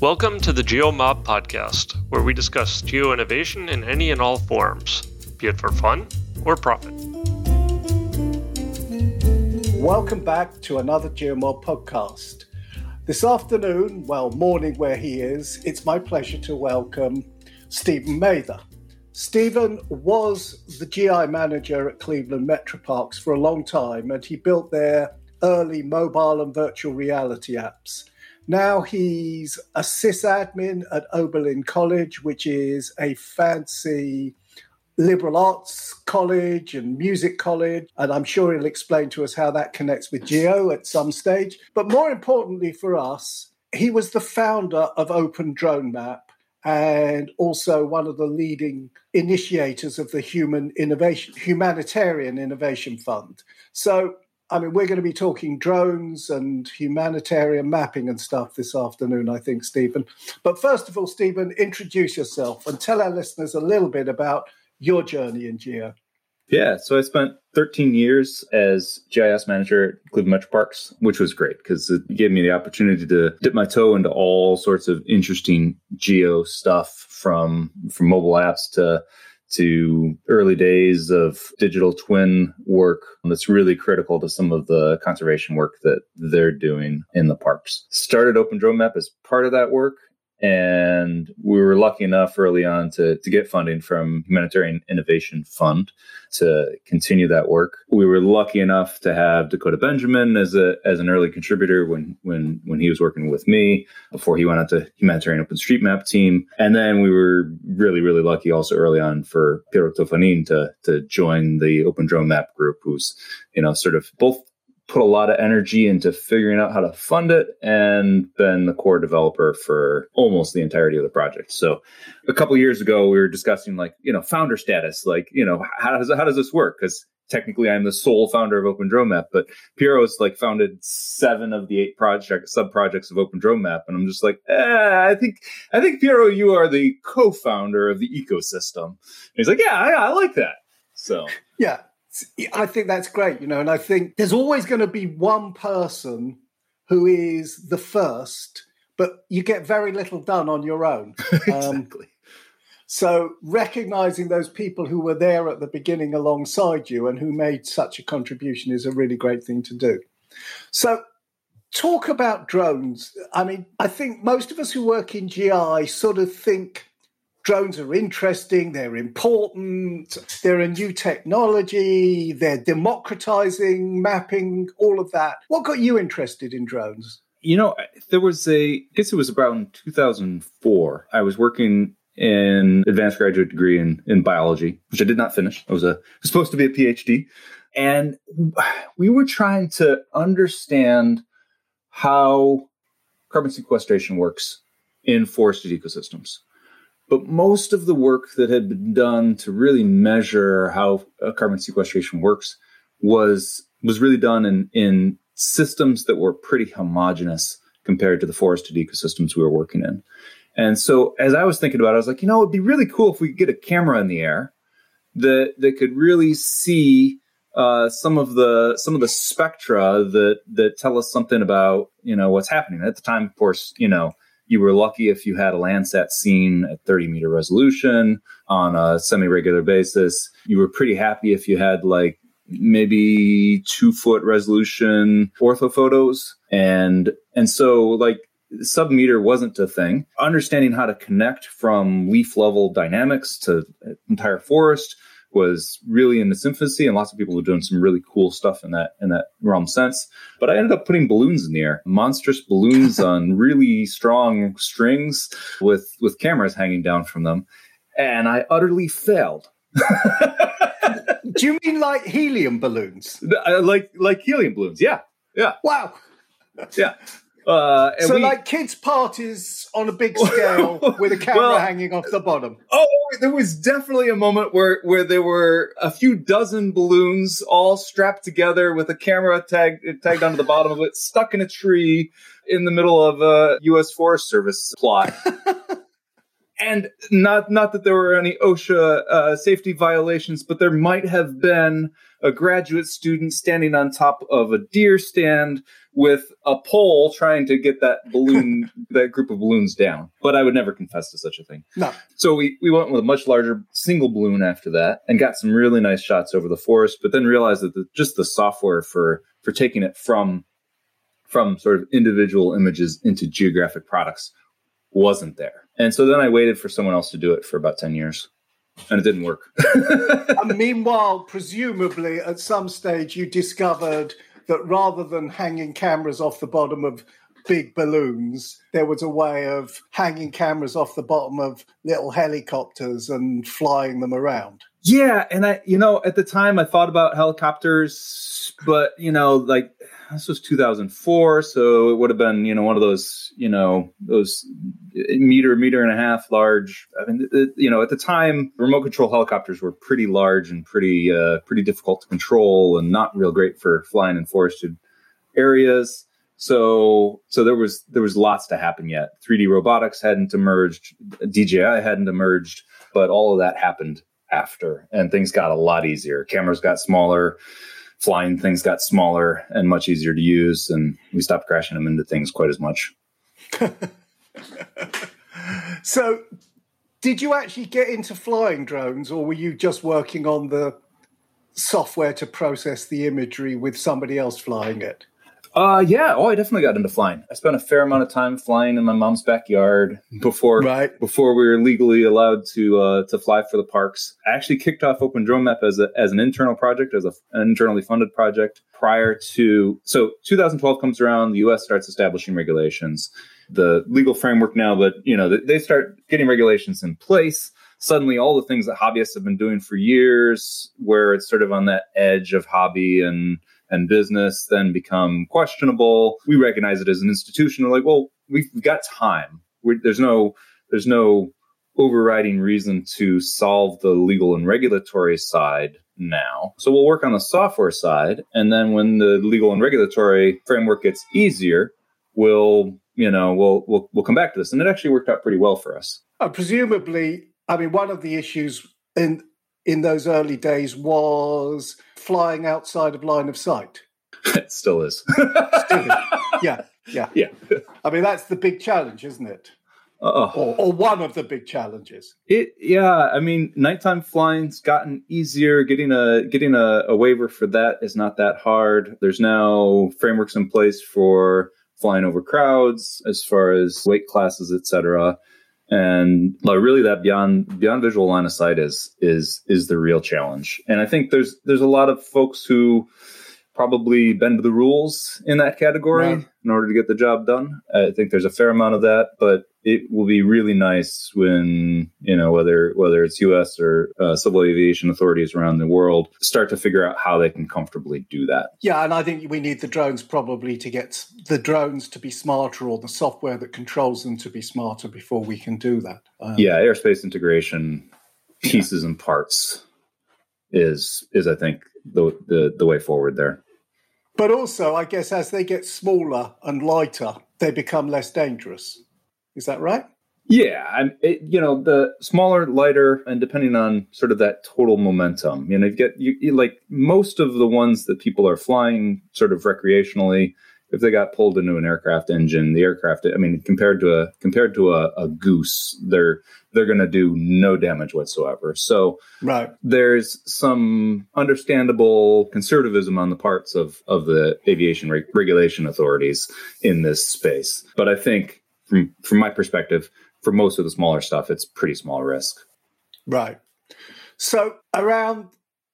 Welcome to the GeoMob podcast, where we discuss geo innovation in any and all forms, be it for fun or profit. Welcome back to another GeoMob podcast. This afternoon, well, morning where he is, it's my pleasure to welcome Stephen Mather. Stephen was the GI manager at Cleveland Metroparks for a long time, and he built their early mobile and virtual reality apps. Now he's a sysadmin at Oberlin College, which is a fancy liberal arts college and music college. And I'm sure he'll explain to us how that connects with Geo at some stage. But more importantly for us, he was the founder of Open Drone Map and also one of the leading initiators of the Human Innovation Humanitarian Innovation Fund. So I mean, we're going to be talking drones and humanitarian mapping and stuff this afternoon, I think, Stephen. But first of all, Stephen, introduce yourself and tell our listeners a little bit about your journey in Geo. Yeah, so I spent 13 years as GIS manager at Cleveland Metroparks, which was great because it gave me the opportunity to dip my toe into all sorts of interesting geo stuff from from mobile apps to to early days of digital twin work that's really critical to some of the conservation work that they're doing in the parks. Started Open Drone Map as part of that work and we were lucky enough early on to, to get funding from Humanitarian Innovation Fund to continue that work. We were lucky enough to have Dakota Benjamin as a as an early contributor when when when he was working with me before he went out to Humanitarian OpenStreetMap team. And then we were really, really lucky also early on for Piero Tofanin to to join the Open Drone Map group, who's, you know, sort of both put a lot of energy into figuring out how to fund it and been the core developer for almost the entirety of the project. So a couple years ago, we were discussing like, you know, founder status, like, you know, how does, how does this work? Because technically I'm the sole founder of Open Drone Map, but Piero's like founded seven of the eight project sub projects of Open Drone Map. And I'm just like, eh, I think, I think Piero, you are the co-founder of the ecosystem. And he's like, yeah, I, I like that. So yeah, I think that's great, you know, and I think there's always going to be one person who is the first, but you get very little done on your own. Um, exactly. so recognizing those people who were there at the beginning alongside you and who made such a contribution is a really great thing to do. So talk about drones. I mean, I think most of us who work in GI sort of think drones are interesting, they're important, they're a new technology, they're democratizing mapping, all of that. What got you interested in drones? You know, there was a, I guess it was around 2004. I was working in advanced graduate degree in, in biology, which I did not finish. I was a was supposed to be a PhD. And we were trying to understand how carbon sequestration works in forested ecosystems. But most of the work that had been done to really measure how carbon sequestration works was was really done in in systems that were pretty homogeneous compared to the forested ecosystems we were working in. And so as I was thinking about it, I was like, you know, it'd be really cool if we could get a camera in the air that that could really see uh, some of the some of the spectra that that tell us something about you know what's happening at the time. Of course, you know you were lucky if you had a Landsat scene at 30 meter resolution on a semi regular basis. You were pretty happy if you had like maybe two foot resolution orthophotos. And, and so like sub meter wasn't a thing. Understanding how to connect from leaf level dynamics to entire forest was really in its infancy, and lots of people were doing some really cool stuff in that in that realm sense. But I ended up putting balloons in the air, monstrous balloons on really strong strings with with cameras hanging down from them, and I utterly failed. Do you mean like helium balloons? Uh, like like helium balloons? Yeah, yeah. Wow. Yeah. Uh, so, we, like kids' parties on a big scale with a camera well, hanging off the bottom. Oh, there was definitely a moment where where there were a few dozen balloons all strapped together with a camera tagged tagged onto the bottom of it, stuck in a tree in the middle of a U.S. Forest Service plot. and not not that there were any OSHA uh, safety violations, but there might have been a graduate student standing on top of a deer stand with a pole trying to get that balloon, that group of balloons down. But I would never confess to such a thing. No. So we, we went with a much larger single balloon after that and got some really nice shots over the forest, but then realized that the, just the software for, for taking it from, from sort of individual images into geographic products wasn't there. And so then I waited for someone else to do it for about 10 years and it didn't work. and meanwhile, presumably at some stage you discovered that rather than hanging cameras off the bottom of big balloons, there was a way of hanging cameras off the bottom of little helicopters and flying them around. Yeah, and I, you know, at the time I thought about helicopters, but you know, like this was 2004, so it would have been, you know, one of those, you know, those eh, meter, meter and a half large. I mean, it, you know, at the time, remote control helicopters were pretty large and pretty, uh, pretty difficult to control, and not real great for flying in forested areas. So, so there was there was lots to happen yet. 3D robotics hadn't emerged, DJI hadn't emerged, but all of that happened after, and things got a lot easier. Cameras got smaller flying things got smaller and much easier to use, and we stopped crashing them into things quite as much. so, did you actually get into flying drones, or were you just working on the software to process the imagery with somebody else flying it? Uh, yeah. Oh, I definitely got into flying. I spent a fair amount of time flying in my mom's backyard before right. before we were legally allowed to uh, to fly for the parks. I actually kicked off Open Drone Map as a, as an internal project, as a, an internally funded project. Prior to so 2012 comes around, the U.S. starts establishing regulations. The legal framework now, but you know they start getting regulations in place suddenly all the things that hobbyists have been doing for years, where it's sort of on that edge of hobby and and business then become questionable. We recognize it as an institution. We're like, well, we've got time. We're, there's no there's no overriding reason to solve the legal and regulatory side now. So we'll work on the software side, and then when the legal and regulatory framework gets easier, we'll you know we'll we'll we'll come back to this. And it actually worked out pretty well for us. Uh, presumably, I mean, one of the issues in in those early days was flying outside of line of sight. It still is. still is. Yeah, yeah, yeah. I mean, that's the big challenge, isn't it? Uh, or, or, one of the big challenges. It, yeah. I mean, nighttime flying's gotten easier. Getting a getting a, a waiver for that is not that hard. There's now frameworks in place for flying over crowds, as far as weight classes, etc and really that beyond beyond visual line of sight is is is the real challenge and i think there's there's a lot of folks who probably bend the rules in that category yeah. in order to get the job done. I think there's a fair amount of that, but it will be really nice when you know whether whether it's U.S. or uh, civil aviation authorities around the world start to figure out how they can comfortably do that. Yeah, and I think we need the drones probably to get the drones to be smarter or the software that controls them to be smarter before we can do that. Um, yeah, airspace integration pieces yeah. and parts is is I think the, the the way forward there. But also, I guess as they get smaller and lighter, they become less dangerous. Is that right? Yeah, and it, you know the smaller, lighter, and depending on sort of that total momentum, you know, you get you, you like most of the ones that people are flying sort of recreationally if they got pulled into an aircraft engine, the aircraft, I mean, compared to a compared to a, a goose, they're they're going to do no damage whatsoever. So right. there's some understandable conservatism on the parts of of the aviation re- regulation authorities in this space. But I think from from my perspective, for most of the smaller stuff, it's pretty small risk. Right. So around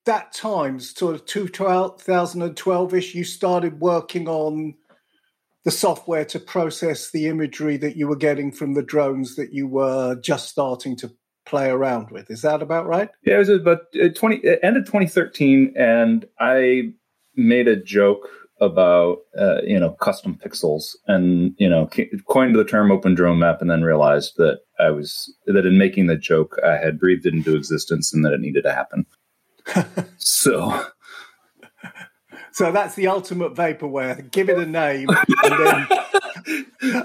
that time, sort of 2012 ish, you started working on the software to process the imagery that you were getting from the drones that you were just starting to play around with. Is that about right? Yeah, it was about uh, 20 uh, end of 2013 and I made a joke about uh, you know custom pixels and you know coined the term open drone map and then realized that I was that in making the joke I had breathed it into existence and that it needed to happen. so so that's the ultimate vaporware. Give it a name and then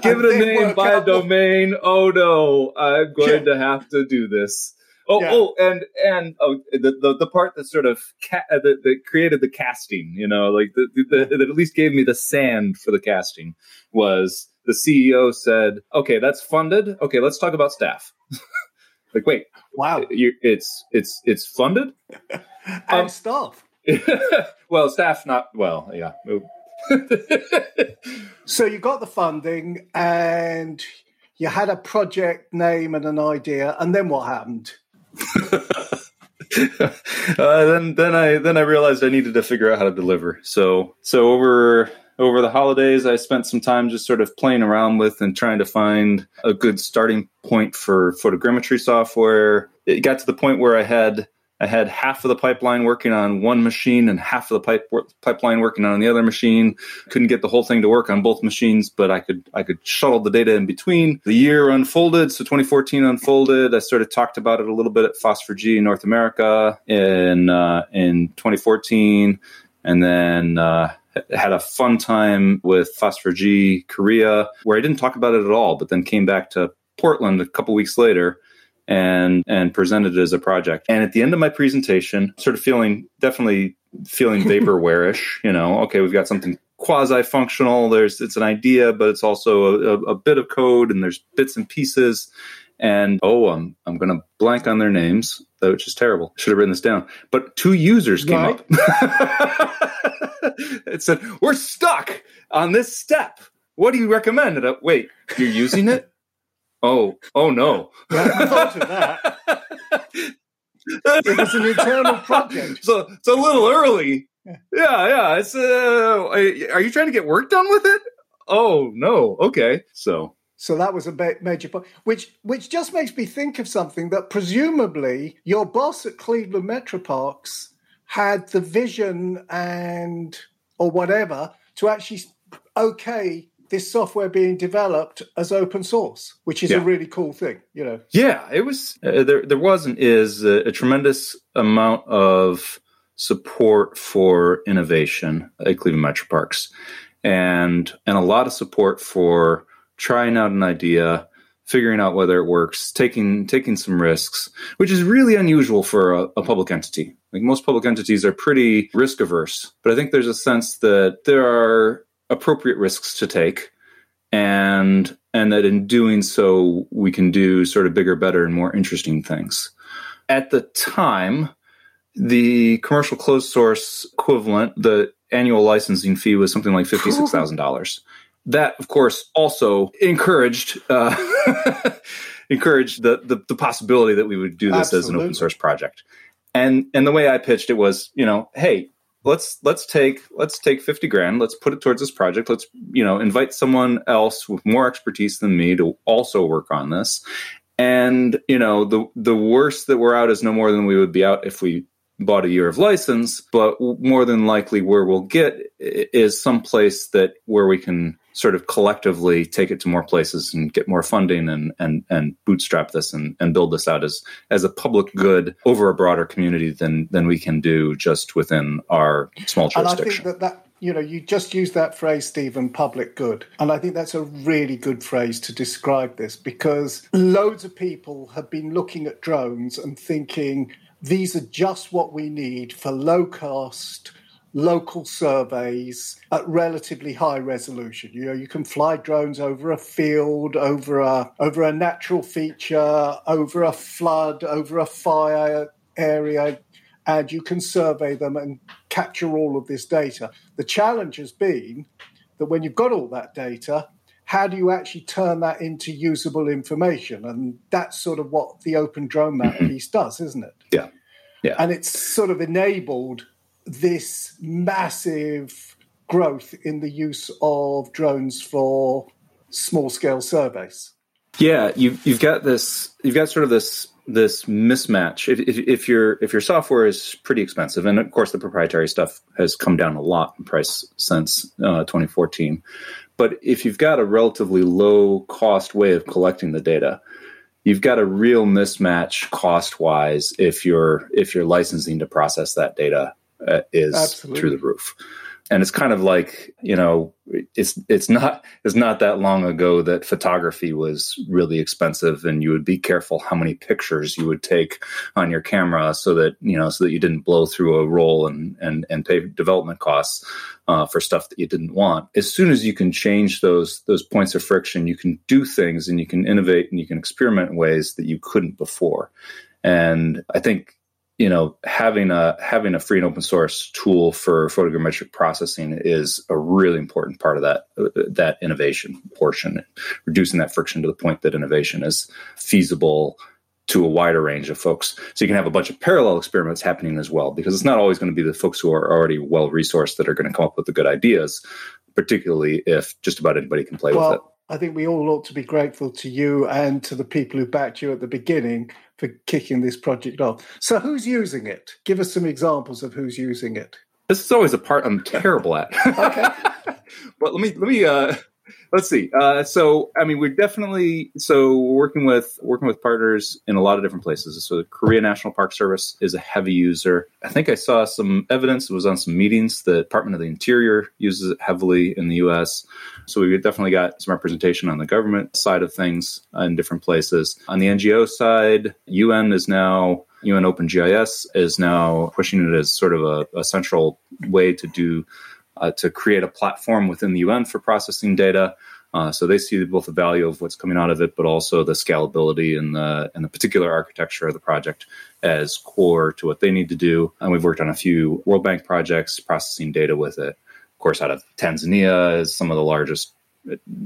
Give it a name, buy a domain. Oh no, I'm going yeah. to have to do this. Oh, yeah. oh, and and oh, the, the, the part that sort of ca- uh, that, that created the casting, you know, like the, the, that at least gave me the sand for the casting was the CEO said, "Okay, that's funded. Okay, let's talk about staff." like, wait, wow, you, it's it's it's funded and um, staff. well, staff not well, yeah. so you got the funding and you had a project name and an idea, and then what happened? uh, then then I then I realized I needed to figure out how to deliver. So so over over the holidays, I spent some time just sort of playing around with and trying to find a good starting point for photogrammetry software. It got to the point where I had I had half of the pipeline working on one machine and half of the pipe, pipeline working on the other machine. Couldn't get the whole thing to work on both machines, but I could I could shuttle the data in between. The year unfolded, so 2014 unfolded. I sort of talked about it a little bit at FOSS4G in North America in uh, in 2014, and then. Uh, had a fun time with FOSS4G Korea, where I didn't talk about it at all, but then came back to Portland a couple weeks later and and presented it as a project. And at the end of my presentation, sort of feeling definitely feeling vaporware-ish, you know, okay, we've got something quasi functional. There's it's an idea, but it's also a, a, bit of code and there's bits and pieces. And oh, I'm I'm gonna blank on their names, which is terrible. Should have written this down. But two users came right. up. it said, We're stuck on this step. What do you recommend? And I, Wait, you're using it? Oh, oh no! I thought of that. it was an internal project. So it's a little early. Yeah, yeah. It's uh, are you trying to get work done with it? Oh no. Okay. So so that was a major point, which which just makes me think of something that presumably your boss at Cleveland Metroparks had the vision and or whatever to actually okay this software being developed as open source, which is yeah. a really cool thing, you know. Yeah, it was uh, there. There wasn't is a, a, tremendous amount of support for innovation at Cleveland Metro Parks, and and a lot of support for trying out an idea, figuring out whether it works, taking taking some risks, which is really unusual for a, a public entity. Like most public entities are pretty risk averse, but I think there's a sense that there are appropriate risks to take and and that in doing so we can do sort of bigger better and more interesting things. At the time the commercial closed source equivalent the annual licensing fee was something like $56000 that of course also encouraged uh, encouraged the, the, the possibility that we would do this Absolutely. as an open source project. And and the way i pitched it was you know hey let's let's take let's take 50 grand let's put it towards this project let's you know invite someone else with more expertise than me to also work on this. And you know the the worst that we're out is no more than we would be out if we bought a year of license but more than likely where we'll get is some place that where we can sort of collectively take it to more places and get more funding and and and bootstrap this and, and build this out as as a public good over a broader community than than we can do just within our small jurisdiction. And I think that that you know you just used that phrase Stephen public good and I think that's a really good phrase to describe this because loads of people have been looking at drones and thinking these are just what we need for low cost local surveys at relatively high resolution. You know, you can fly drones over a field, over a over a natural feature, over a flood, over a fire area, and you can survey them and capture all of this data. The challenge has been that when you've got all that data, how do you actually turn that into usable information? And that's sort of what the Open Drone Map piece does, isn't it? Yeah. Yeah. And it's sort of enabled this massive growth in the use of drones for small scale surveys. Yeah, you've you've got this you've got sort of this this mismatch. If, if, if your if your software is pretty expensive, and of course the proprietary stuff has come down a lot in price since uh, 2014, but if you've got a relatively low cost way of collecting the data, you've got a real mismatch cost wise if you're if you're licensing to process that data uh, is Absolutely. through the roof. and it's kind of like you know it's it's not it's not that long ago that photography was really expensive and you would be careful how many pictures you would take on your camera so that you know so that you didn't blow through a roll and and and pay development costs uh, for stuff that you didn't want as soon as you can change those those points of friction you can do things and you can innovate and you can experiment in ways that you couldn't before and i think you know having a having a free and open source tool for photogrammetric processing is a really important part of that that innovation portion reducing that friction to the point that innovation is feasible to a wider range of folks. So you can have a bunch of parallel experiments happening as well because it's not always going to be the folks who are already well resourced that are going to come up with the good ideas particularly if just about anybody can play well, with it. I think we all ought to be grateful to you and to the people who backed you at the beginning for kicking this project off. So, who's using it? Give us some examples of who's using it. This is always a part I'm terrible at. okay. but let me let me uh, let's see. Uh, so, I mean, we're definitely so we're working with working with partners in a lot of different places. So, the Korea National Park Service is a heavy user. I think I saw some evidence. It was on some meetings. The Department of the Interior uses it heavily in the U.S. So, we've definitely got some representation on the government side of things in different places. On the NGO side, UN is now UN OpenGIS is now pushing it as sort of a, a central way to do uh, to create a platform within the UN for processing data. Uh, so they see both the value of what's coming out of it, but also the scalability and the and the particular architecture of the project as core to what they need to do. And we've worked on a few World Bank projects processing data with it. Of course, out of Tanzania is some of the largest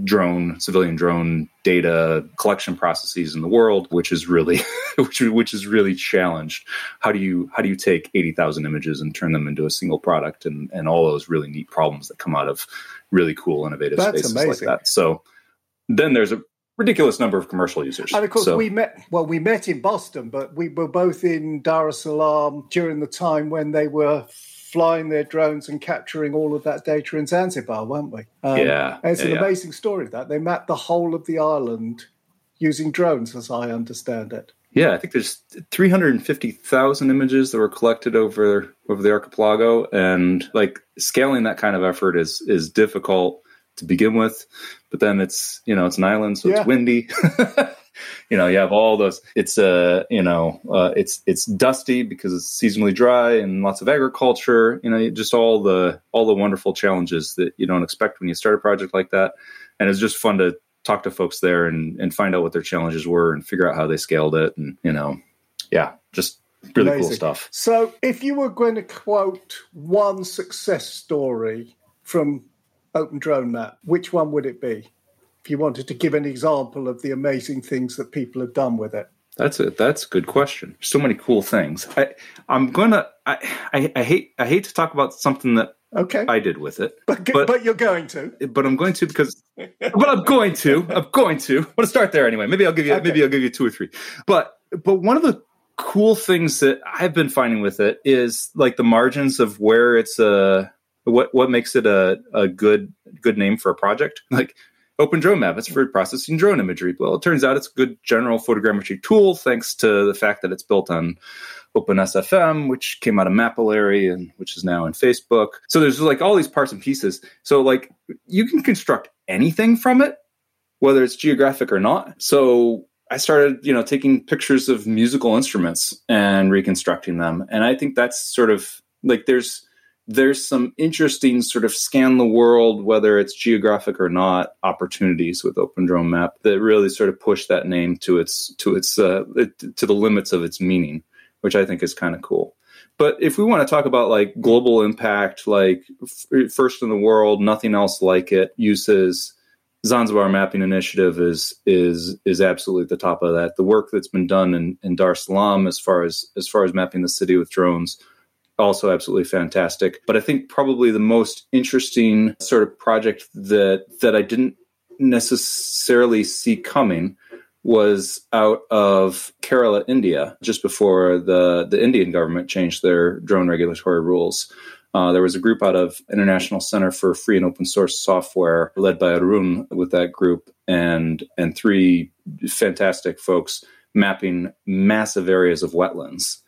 drone civilian drone data collection processes in the world which is really which, which is really challenged how do you how do you take 80,000 images and turn them into a single product and and all those really neat problems that come out of really cool innovative That's spaces amazing. like that so then there's a ridiculous number of commercial users And of course, So- we met. Well, we met in Boston, but we were both in Dar es Salaam during the time when they were flying their drones and capturing all of that data in Zanzibar, weren't we? Um, Yeah, and it's yeah, an yeah. amazing story. That they mapped the whole of the island using drones, as I understand it. Yeah, I think there's 350,000 images that were collected over over the archipelago, and like scaling that kind of effort is is difficult to begin with. But then it's you know it's an island, so Yeah. it's windy. you know, you have all those. It's uh you know uh, it's it's dusty because it's seasonally dry and lots of agriculture. You know, just all the all the wonderful challenges that you don't expect when you start a project like that. And it's just fun to talk to folks there and, and find out what their challenges were and figure out how they scaled it and you know yeah just really cool stuff So, if you were going to quote one success story from Open Drone Map, which one would it be? You wanted to give an example of the amazing things that people have done with it. that's a that's a good question. So many cool things. I i'm gonna i i, I hate i hate to talk about something that Okay, i did with it but, but- but you're going to. but i'm going to because but i'm going to i'm going to. I'm gonna start there anyway. Maybe i'll give you Okay. maybe i'll give you two or three. But but one of the cool things that i've been finding with it is like the margins of where it's a what what makes it a, a good good name for a project. Like open drone map it's for processing drone imagery well it turns out it's a good general photogrammetry tool thanks to the fact that it's built on OpenSFM, which came out of Mapillary and which is now in Facebook. So there's like all these parts and pieces. So like you can construct anything from it, whether it's geographic or not. So I started, you know, taking pictures of musical instruments and reconstructing them. And I think that's sort of like there's there's some interesting sort of scan the world, whether it's geographic or not, opportunities with Open Drone Map that really sort of push that name to its to its uh, to the limits of its meaning, which I think is kind of cool. But if we want to talk about like global impact, like f- first in the world, nothing else like it, uses Zanzibar Mapping Initiative is is is absolutely at the top of that. The work that's been done in, in Dar es Salaam as far as as far as mapping the city with drones, also absolutely fantastic. But I think probably the most interesting sort of project that that I didn't necessarily see coming was out of Kerala, India, just before the the Indian government changed their drone regulatory rules. Uh, there was a group out of International Center for Free and Open Source Software, led by Arun, with that group, and and three fantastic folks mapping massive areas of wetlands.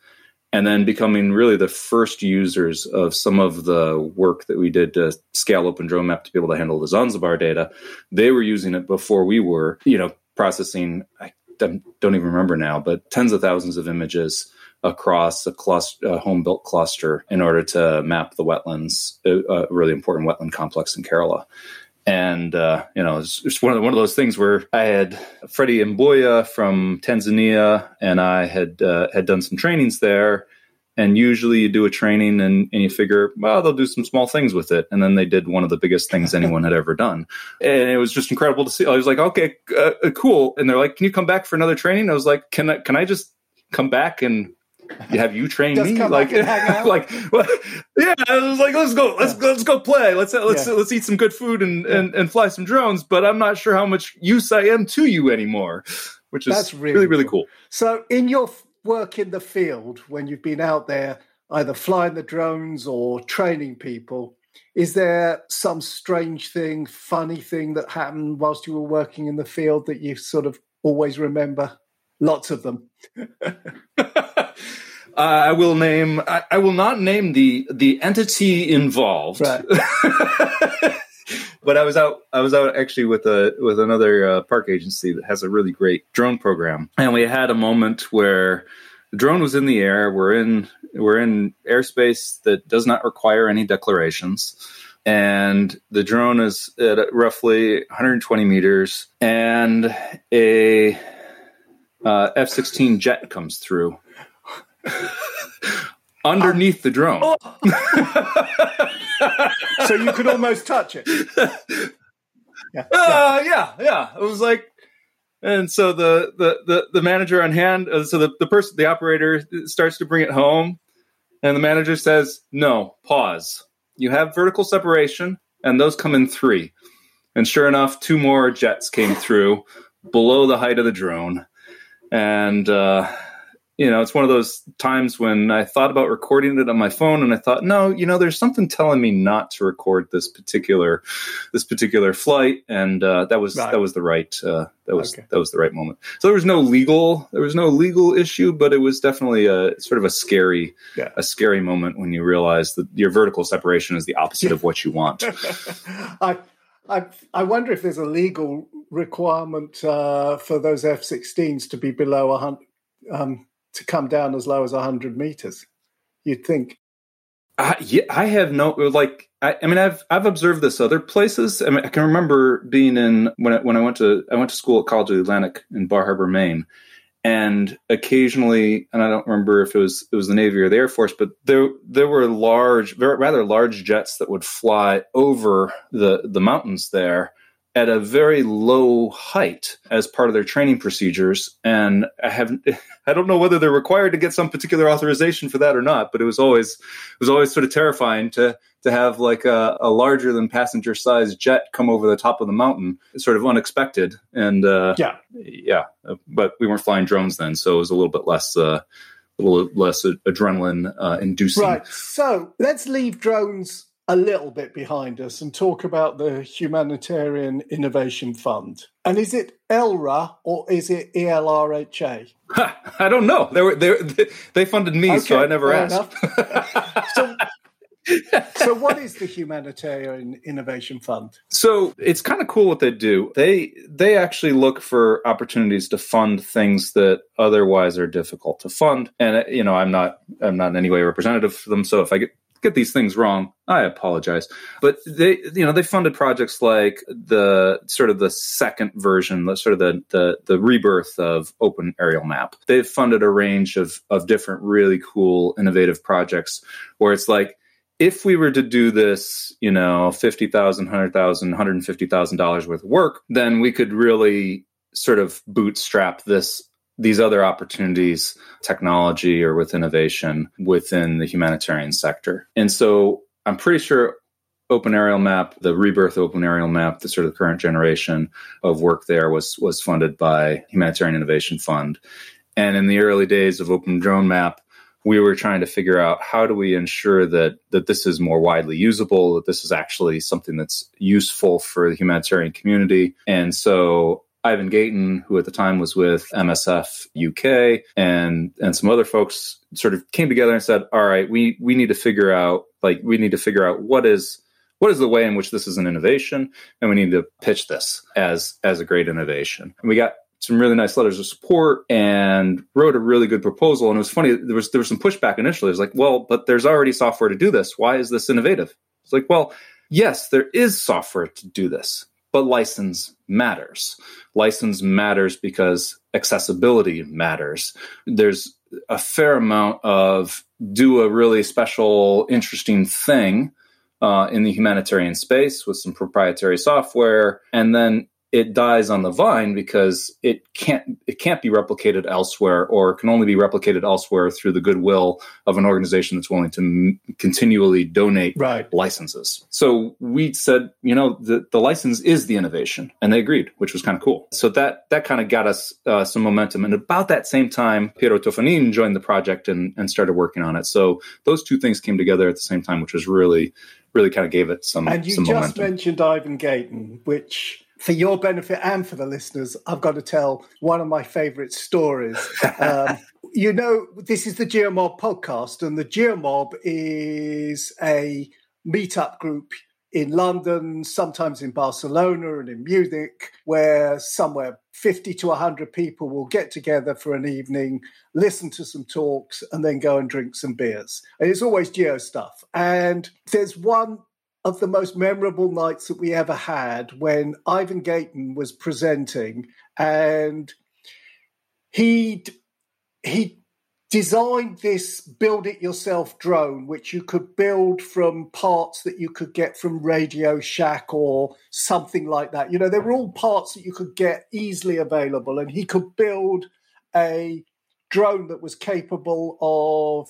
And then becoming really the first users of some of the work that we did to scale Open Drone Map to be able to handle the Zanzibar data. They were using it before we were, you know, processing. I don't even remember now, but tens of thousands of images across a, cluster, a home built cluster in order to map the wetlands, a, a really important wetland complex in Kerala. And uh, you know, it's, just one of one of those things where I had Freddie Mboya from Tanzania, and I had uh, had done some trainings there. And usually, you do a training, and, and you figure, well, they'll do some small things with it. And then they did one of the biggest things anyone had ever done, and it was just incredible to see. I was like, okay, uh, cool. And they're like, can you come back for another training? I was like, can I can I just come back and have you train me like like well, yeah i was like let's go let's yeah. let's go play let's let's yeah. let's eat some good food and, yeah. and and fly some drones but i'm not sure how much use i am to you anymore which is That's really really, really cool. cool so in your work in the field when you've been out there either flying the drones or training people is there some strange thing funny thing that happened whilst you were working in the field that you sort of always remember lots of them Uh, I will name. I, I, will not name the the entity involved. Right. but I was out. I was out actually with a with another uh, park agency that has a really great drone program, and we had a moment where the drone was in the air. We're in we're in airspace that does not require any declarations. And the drone is at roughly 120 meters, and a uh, F 16 jet comes through underneath the drone. Oh. so you could almost touch it. Yeah. Uh, yeah, yeah. It was like, and so the the the, the manager on hand, uh, so the, the person, the operator starts to bring it home, and the manager says, "No, pause. You have vertical separation, and those come in three. And sure enough, two more jets came through below the height of the drone, and. Uh, you know, it's one of those times when I thought about recording it on my phone, and I thought, no, you know, there's something telling me not to record this particular this particular flight, and uh, that was right. that was the right uh, that was okay. that was the right moment. So there was no legal there was no legal issue, but it was definitely a sort of a scary yeah. a scary moment when you realize that your vertical separation is the opposite yeah. of what you want. I I I wonder if there's a legal requirement uh, for those F-16s to be below a hundred. Um, to come down as low as 100 meters. You'd think. Yeah, I have no like. I, I, mean, I've I've observed this other places. I mean, I can remember being in when I, when I went to I went to school at College of the Atlantic in Bar Harbor, Maine, and occasionally, and I don't remember if it was it was the Navy or the Air Force, but there there were large, very, rather large jets that would fly over the the mountains there at a very low height as part of their training procedures. And I have I don't know whether they're required to get some particular authorization for that or not, but it was always it was always sort of terrifying to to have like a, a larger than passenger size jet come over the top of the mountain, sort of unexpected. And uh, yeah, yeah, but we weren't flying drones then, so it was a little bit less. Uh, a little less adrenaline uh, inducing. Right. So let's leave drones a little bit behind us and talk about the Humanitarian Innovation Fund. And is it ELRA or is it ELRHA? I don't know. They were they they funded me, okay, so I never asked. so, so what is the Humanitarian Innovation Fund? So it's kind of cool what they do. They they actually look for opportunities to fund things that otherwise are difficult to fund. And you know, I'm not I'm not in any way representative for them. So if I get get these things wrong, I apologize. But they, you know, they funded projects like the sort of the second version, the sort of the the, the rebirth of Open Aerial Map. They've funded a range of of different really cool, innovative projects where it's like if we were to do this, you know, $50,000, $100,000, $150,000 worth of work, then we could really sort of bootstrap this these other opportunities, technology or with innovation within the humanitarian sector. And so I'm pretty sure Open Aerial Map, the rebirth Open Aerial Map, the sort of current generation of work there was was funded by Humanitarian Innovation Fund. And in the early days of Open Drone Map, we were trying to figure out how do we ensure that that this is more widely usable, that this is actually something that's useful for the humanitarian community. And so Ivan Gayton, who at the time was with MSF UK and and some other folks sort of came together and said, "All right, we we need to figure out like we need to figure out what is what is the way in which this is an innovation and we need to pitch this as as a great innovation." And we got some really nice letters of support and wrote a really good proposal. And it was funny, there was there was some pushback initially. It was like, well, but there's already software to do this. Why is this innovative? It's like, well, yes, there is software to do this, but license matters. License matters because accessibility matters. There's a fair amount of do a really special, interesting thing uh, in the humanitarian space with some proprietary software, and then it dies on the vine because it can't it can't be replicated elsewhere or can only be replicated elsewhere through the goodwill of an organization that's willing to m- continually donate right. licenses. So we said, you know, the, the license is the innovation, and they agreed, which was kind of cool. So that that kind of got us uh, some momentum. And about that same time, Piero Tofanin joined the project and, and started working on it. So those two things came together at the same time, which was really really kind of gave it some. And you some just momentum. mentioned Ivan Gayton, which for your benefit and for the listeners, I've got to tell one of my favorite stories. Um, you know, this is the Geomob podcast, and the Geomob is a meetup group in London, sometimes in Barcelona and in Munich, where somewhere 50 to 100 people will get together for an evening, listen to some talks, and then go and drink some beers. And it's always geo stuff. And there's one of the most memorable nights that we ever had when Ivan Gayton was presenting and he he designed this build it yourself drone which you could build from parts that you could get from Radio Shack or something like that. You know, they were all parts that you could get easily available and he could build a drone that was capable of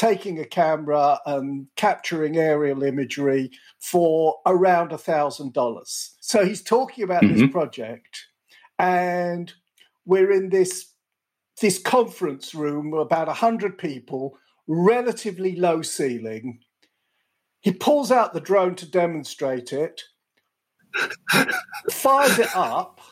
taking a camera and capturing aerial imagery for around a thousand dollars. So he's talking about mm-hmm. this project, and we're in this this conference room, about a hundred people, relatively low ceiling. He pulls out the drone to demonstrate it, fires it up,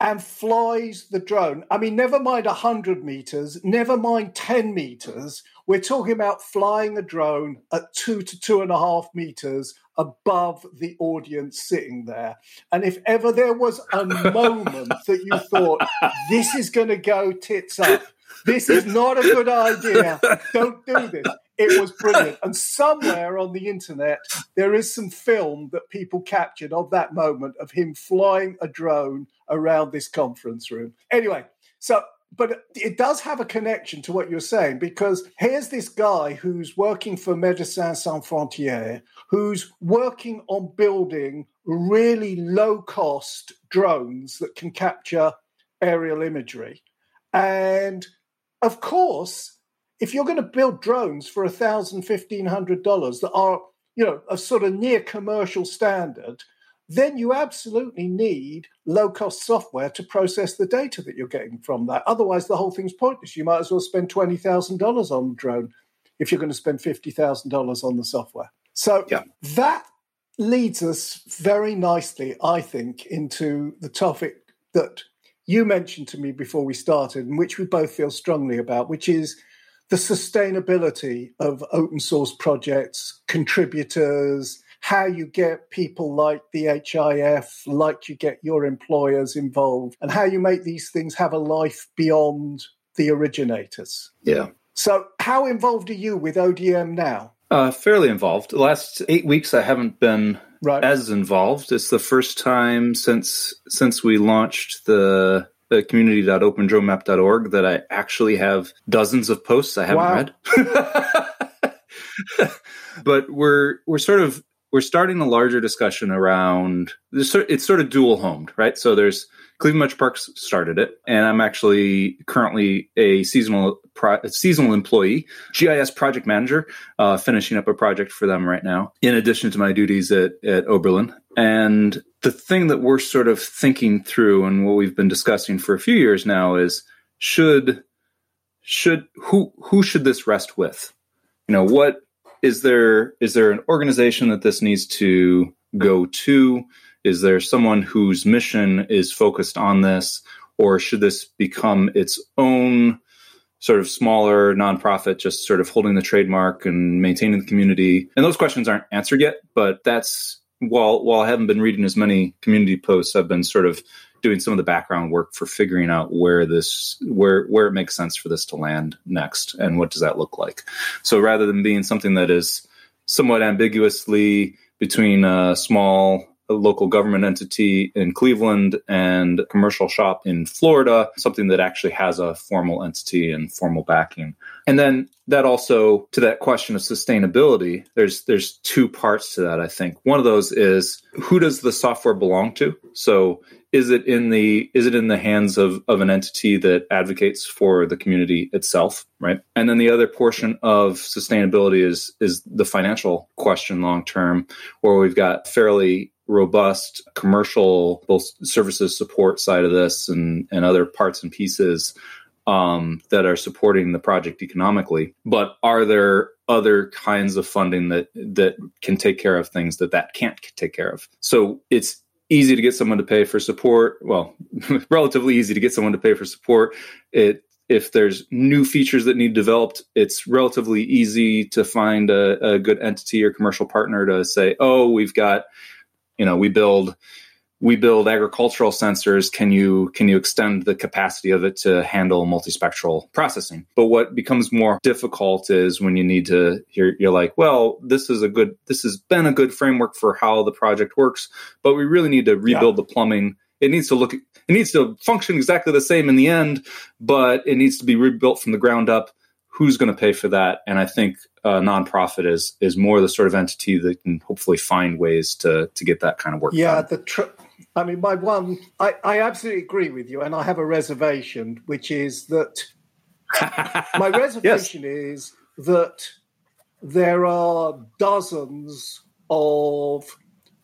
and flies the drone. I mean, never mind 100 meters, never mind 10 meters. We're talking about flying a drone at two to two and a half meters above the audience sitting there. And if ever there was a moment that you thought, this is going to go tits up, this is not a good idea, don't do this it was brilliant. And somewhere on the internet, there is some film that people captured of that moment of him flying a drone around this conference room. Anyway, so but it does have a connection to what you're saying because here's this guy who's working for Médecins Sans Frontières, who's working on building really low cost drones that can capture aerial imagery. And of course, if you're going to build drones for a thousand, fifteen hundred dollars that are, you know, a sort of near commercial standard, then you absolutely need low cost software to process the data that you're getting from that. Otherwise, the whole thing's pointless. You might as well spend twenty thousand dollars on the drone if you're going to spend fifty thousand dollars on the software. So yeah. that leads us very nicely, I think, into the topic that you mentioned to me before we started, and which we both feel strongly about, which is the sustainability of open source projects, contributors, how you get people like the HIF, like you get your employers involved, and how you make these things have a life beyond the originators. Yeah. So, how involved are you with ODM now? Uh, fairly involved. The last eight weeks, I haven't been right. as involved. It's the first time since since we launched the the community.opendronemap.org that I actually have dozens of posts I haven't wow. read. but we're we're sort of we're starting a larger discussion around it's sort of dual homed, right? So there's Cleveland Metro Parks started it, and I'm actually currently a seasonal pro, a seasonal employee, GIS project manager, uh, finishing up a project for them right now. In addition to my duties at at Oberlin, and the thing that we're sort of thinking through, and what we've been discussing for a few years now, is should should who who should this rest with? You know, what is there is there an organization that this needs to go to? Is there someone whose mission is focused on this, or should this become its own sort of smaller nonprofit, just sort of holding the trademark and maintaining the community? And those questions aren't answered yet, but that's while while I haven't been reading as many community posts, I've been sort of doing some of the background work for figuring out where this where where it makes sense for this to land next and what does that look like. So rather than being something that is somewhat ambiguously between a small a local government entity in Cleveland and a commercial shop in Florida, something that actually has a formal entity and formal backing. And then that also to that question of sustainability, there's there's two parts to that, I think. One of those is who does the software belong to? So is it in the is it in the hands of, of an entity that advocates for the community itself, right? And then the other portion of sustainability is is the financial question long term, where we've got fairly robust commercial both services support side of this and, and other parts and pieces um, that are supporting the project economically. But are there other kinds of funding that that can take care of things that that can't take care of? So it's easy to get someone to pay for support. Well, relatively easy to get someone to pay for support. It if there's new features that need developed, it's relatively easy to find a, a good entity or commercial partner to say, "Oh, we've got you know we build we build agricultural sensors. Can you can you extend the capacity of it to handle multispectral processing? But what becomes more difficult is when you need to you're, you're like well this is a good this has been a good framework for how the project works but we really need to rebuild yeah. the plumbing. It needs to look it needs to function exactly the same in the end but it needs to be rebuilt from the ground up who's going to pay for that and i think a nonprofit is is more the sort of entity that can hopefully find ways to to get that kind of work. Yeah, done. the tr- I mean, my one, I, I absolutely agree with you, and I have a reservation, which is that my reservation yes. is that there are dozens of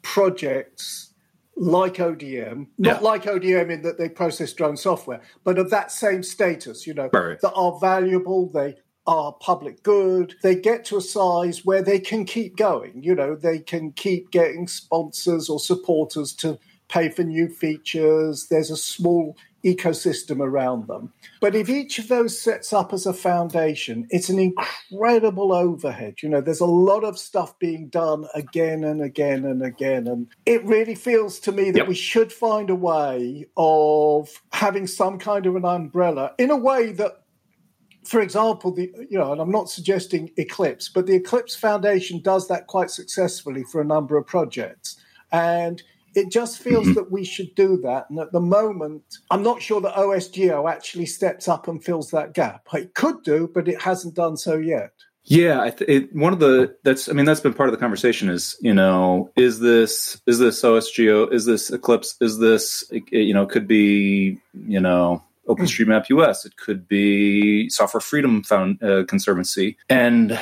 projects like ODM, not yeah. like ODM in that they process drone software, but of that same status, you know, right. that are valuable, they are public good. They get to a size where they can keep going. You know, they can keep getting sponsors or supporters to pay for new features. There's a small ecosystem around them. But if each of those sets up as a foundation, it's an incredible overhead. You know, there's a lot of stuff being done again and again and again. And it really feels to me that yep. we should find a way of having some kind of an umbrella in a way that for example, the you know, and I'm not suggesting Eclipse, but the Eclipse Foundation does that quite successfully for a number of projects, and it just feels mm-hmm. that we should do that. And at the moment, I'm not sure that OSGeo actually steps up and fills that gap. It could do, but it hasn't done so yet. Yeah, th- it, one of the that's I mean that's been part of the conversation is you know is this is this OSGeo is this Eclipse is this you know could be you know OpenStreetMap US. It could be Software Freedom Found, uh, Conservancy. And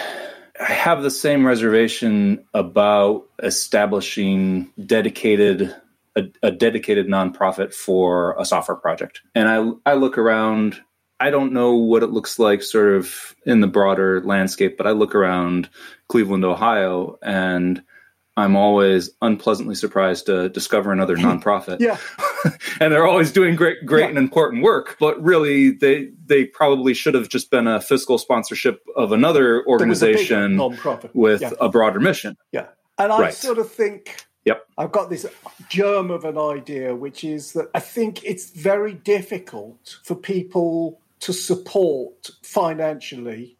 I have the same reservation about establishing dedicated a, a, dedicated nonprofit for a software project. And I I look around. I don't know what it looks like sort of in the broader landscape, but I look around Cleveland, Ohio, and I'm always unpleasantly surprised to discover another nonprofit. yeah. and they're always doing great great yeah. and important work, but really they they probably should have just been a fiscal sponsorship of another organization nonprofit with yeah. a broader mission. Yeah. And I right. sort of think Yep. I've got this germ of an idea, which is that I think it's very difficult for people to support financially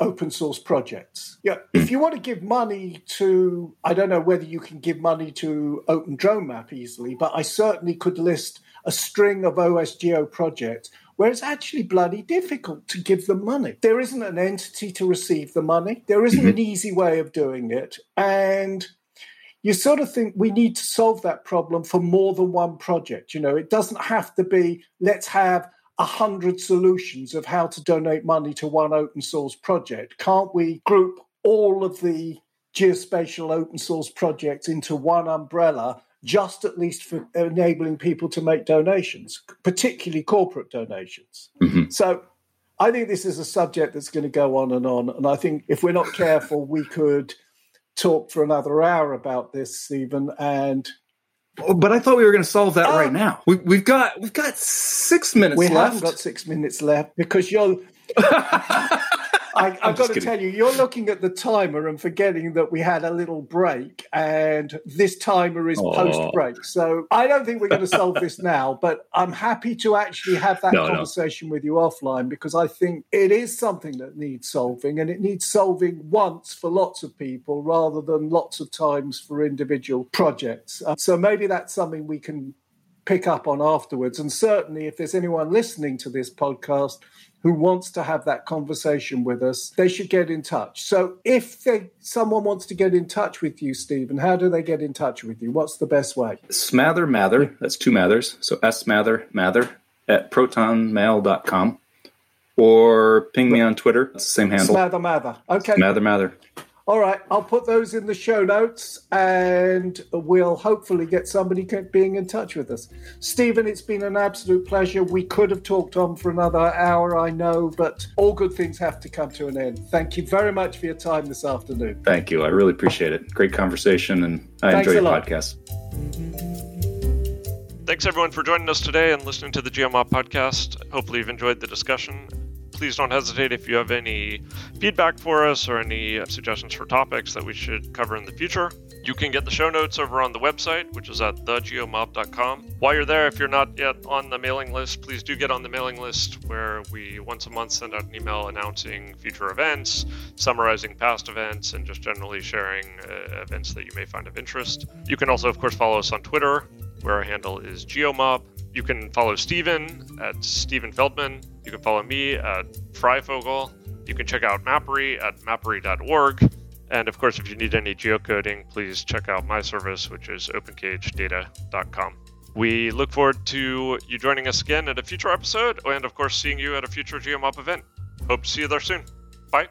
open source projects. Yeah, if you want to give money to, I don't know whether you can give money to Open Drone Map easily, but I certainly could list a string of OSGeo projects where it's actually bloody difficult to give them money. There isn't an entity to receive the money. There isn't an mm-hmm. easy way of doing it. And you sort of think we need to solve that problem for more than one project. You know, it doesn't have to be let's have a hundred solutions of how to donate money to one open source project. Can't we group all of the geospatial open source projects into one umbrella, just at least for enabling people to make donations, particularly corporate donations? Mm-hmm. So I think this is a subject that's going to go on and on. And I think if we're not careful, we could talk for another hour about this, Stephen. And but I thought we were going to solve that Oh. right now. We, we've got we've got six minutes We left. haven't got six minutes left because you're. I, I've got to kidding. tell you, you're looking at the timer and forgetting that we had a little break, and this timer is post break. So I don't think we're going to solve this now, but I'm happy to actually have that No, no. conversation with you offline because I think it is something that needs solving, and it needs solving once for lots of people rather than lots of times for individual projects. Uh, so maybe that's something we can pick up on afterwards. And certainly, if there's anyone listening to this podcast who wants to have that conversation with us, they should get in touch. So, if they, someone wants to get in touch with you, Stephen, how do they get in touch with you? What's the best way? Smather Mather, that's two Mathers. So S Mather Mather at protonmail.com. Or ping me on Twitter. It's the same handle. Smather Mather. Okay. Mather Mather. All right. I'll put those in the show notes and we'll hopefully get somebody being in touch with us. Stephen, it's been an absolute pleasure. We could have talked on for another hour, I know, but all good things have to come to an end. Thank you very much for your time this afternoon. Thank you. I really appreciate it. Great conversation, and I Thanks enjoy a your lot. podcast. Thanks everyone for joining us today and listening to the GeoMob podcast. Hopefully you've enjoyed the discussion. Please don't hesitate if you have any feedback for us or any suggestions for topics that we should cover in the future. You can get the show notes over on the website, which is at thegeomob.com. While you're there, if you're not yet on the mailing list, please do get on the mailing list where we once a month send out an email announcing future events, summarizing past events, and just generally sharing uh, events that you may find of interest. You can also, of course, follow us on Twitter where our handle is geomob. You can follow Steven at Steven Feldman. You can follow me at Freyfogle. You can check out Mappery at mappery.org. And of course, if you need any geocoding, please check out my service, which is opencagedata.com. We look forward to you joining us again at a future episode, and of course, seeing you at a future GeoMob event. Hope to see you there soon. Bye.